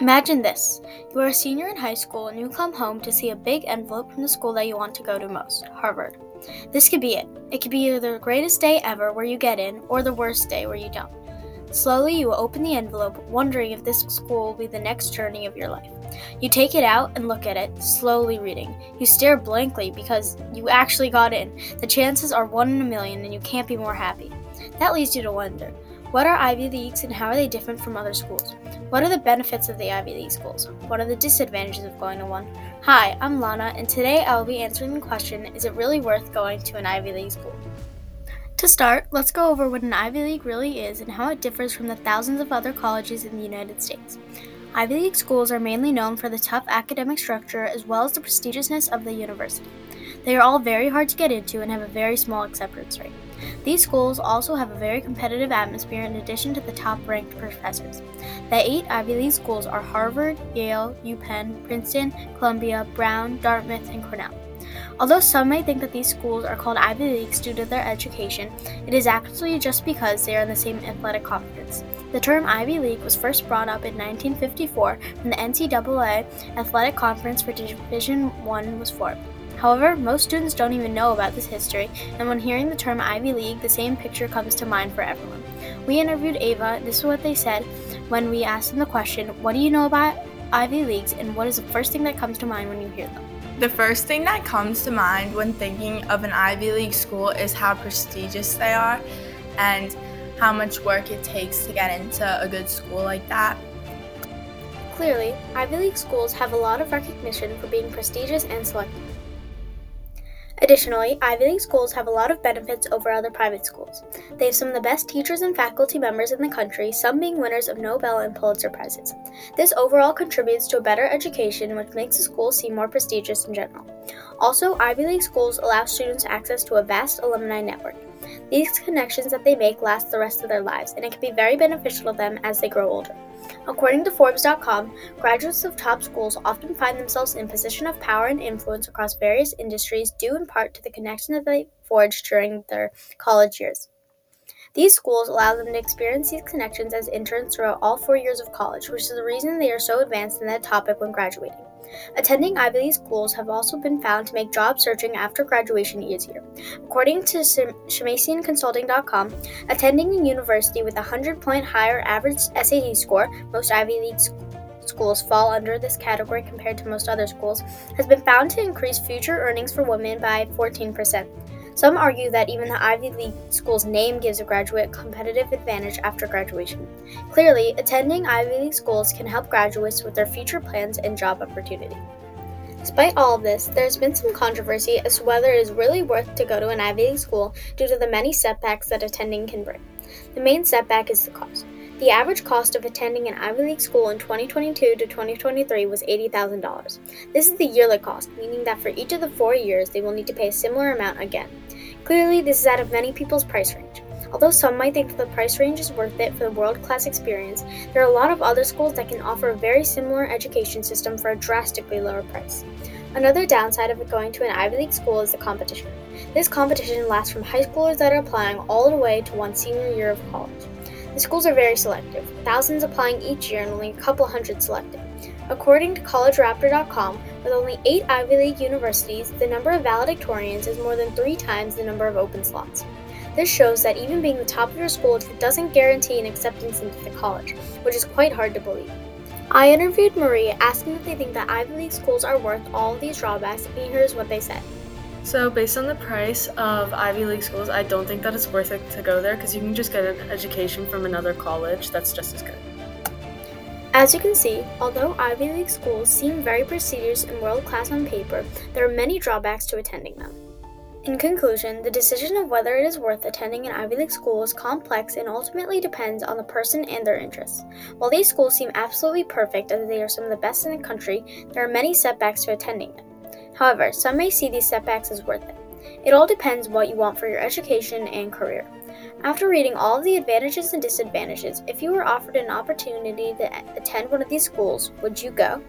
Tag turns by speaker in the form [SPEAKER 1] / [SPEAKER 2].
[SPEAKER 1] Imagine this you are a senior in high school and you come home to see a big envelope from the school that you want to go to most, Harvard. This could be it. It could be either the greatest day ever where you get in, or the worst day where you don't. Slowly, you open the envelope, wondering if this school will be the next journey of your life. You take it out and look at it, slowly reading. You stare blankly because you actually got in. The chances are one in a million, and you can't be more happy. That leads you to wonder what are Ivy Leagues and how are they different from other schools? What are the benefits of the Ivy League schools? What are the disadvantages of going to one? Hi, I'm Lana, and today I will be answering the question Is it really worth going to an Ivy League school? To start, let's go over what an Ivy League really is and how it differs from the thousands of other colleges in the United States. Ivy League schools are mainly known for the tough academic structure as well as the prestigiousness of the university. They are all very hard to get into and have a very small acceptance rate. These schools also have a very competitive atmosphere in addition to the top ranked professors. The eight Ivy League schools are Harvard, Yale, UPenn, Princeton, Columbia, Brown, Dartmouth, and Cornell. Although some may think that these schools are called Ivy Leagues due to their education, it is actually just because they are in the same athletic conference. The term Ivy League was first brought up in 1954 when the NCAA Athletic Conference for Division I was formed. However, most students don't even know about this history, and when hearing the term Ivy League, the same picture comes to mind for everyone. We interviewed Ava, this is what they said when we asked them the question, What do you know about Ivy Leagues, and what is the first thing that comes to mind when you hear them?
[SPEAKER 2] The first thing that comes to mind when thinking of an Ivy League school is how prestigious they are and how much work it takes to get into a good school like that.
[SPEAKER 1] Clearly, Ivy League schools have a lot of recognition for being prestigious and selective. Additionally, Ivy League schools have a lot of benefits over other private schools. They have some of the best teachers and faculty members in the country, some being winners of Nobel and Pulitzer Prizes. This overall contributes to a better education, which makes the school seem more prestigious in general. Also, Ivy League schools allow students access to a vast alumni network. These connections that they make last the rest of their lives, and it can be very beneficial to them as they grow older. According to Forbes.com, graduates of top schools often find themselves in position of power and influence across various industries due in part to the connection that they forged during their college years. These schools allow them to experience these connections as interns throughout all four years of college, which is the reason they are so advanced in that topic when graduating. Attending Ivy League schools have also been found to make job searching after graduation easier. According to ShemmassianConsulting.com, attending a university with a 100 point higher average SAT score, most Ivy League schools fall under this category compared to most other schools, has been found to increase future earnings for women by 14%. Some argue that even the Ivy League school's name gives a graduate competitive advantage after graduation. Clearly, attending Ivy League schools can help graduates with their future plans and job opportunity. Despite all of this, there has been some controversy as to whether it is really worth to go to an Ivy League school due to the many setbacks that attending can bring. The main setback is the cost. The average cost of attending an Ivy League school in 2022 to 2023 was $80,000. This is the yearly cost, meaning that for each of the four years they will need to pay a similar amount again. Clearly, this is out of many people's price range. Although some might think that the price range is worth it for the world class experience, there are a lot of other schools that can offer a very similar education system for a drastically lower price. Another downside of going to an Ivy League school is the competition. This competition lasts from high schoolers that are applying all the way to one senior year of college. The schools are very selective, thousands applying each year and only a couple hundred selected. According to CollegeRaptor.com, with only eight Ivy League universities, the number of valedictorians is more than three times the number of open slots. This shows that even being the top of your school doesn't guarantee an acceptance into the college, which is quite hard to believe. I interviewed Marie asking if they think that Ivy League schools are worth all of these drawbacks, and here's what they said.
[SPEAKER 3] So, based on the price of Ivy League schools, I don't think that it's worth it to go there because you can just get an education from another college that's just as good.
[SPEAKER 1] As you can see, although Ivy League schools seem very prestigious and world class on paper, there are many drawbacks to attending them. In conclusion, the decision of whether it is worth attending an Ivy League school is complex and ultimately depends on the person and their interests. While these schools seem absolutely perfect as they are some of the best in the country, there are many setbacks to attending them. However, some may see these setbacks as worth it. It all depends what you want for your education and career. After reading all of the advantages and disadvantages, if you were offered an opportunity to attend one of these schools, would you go?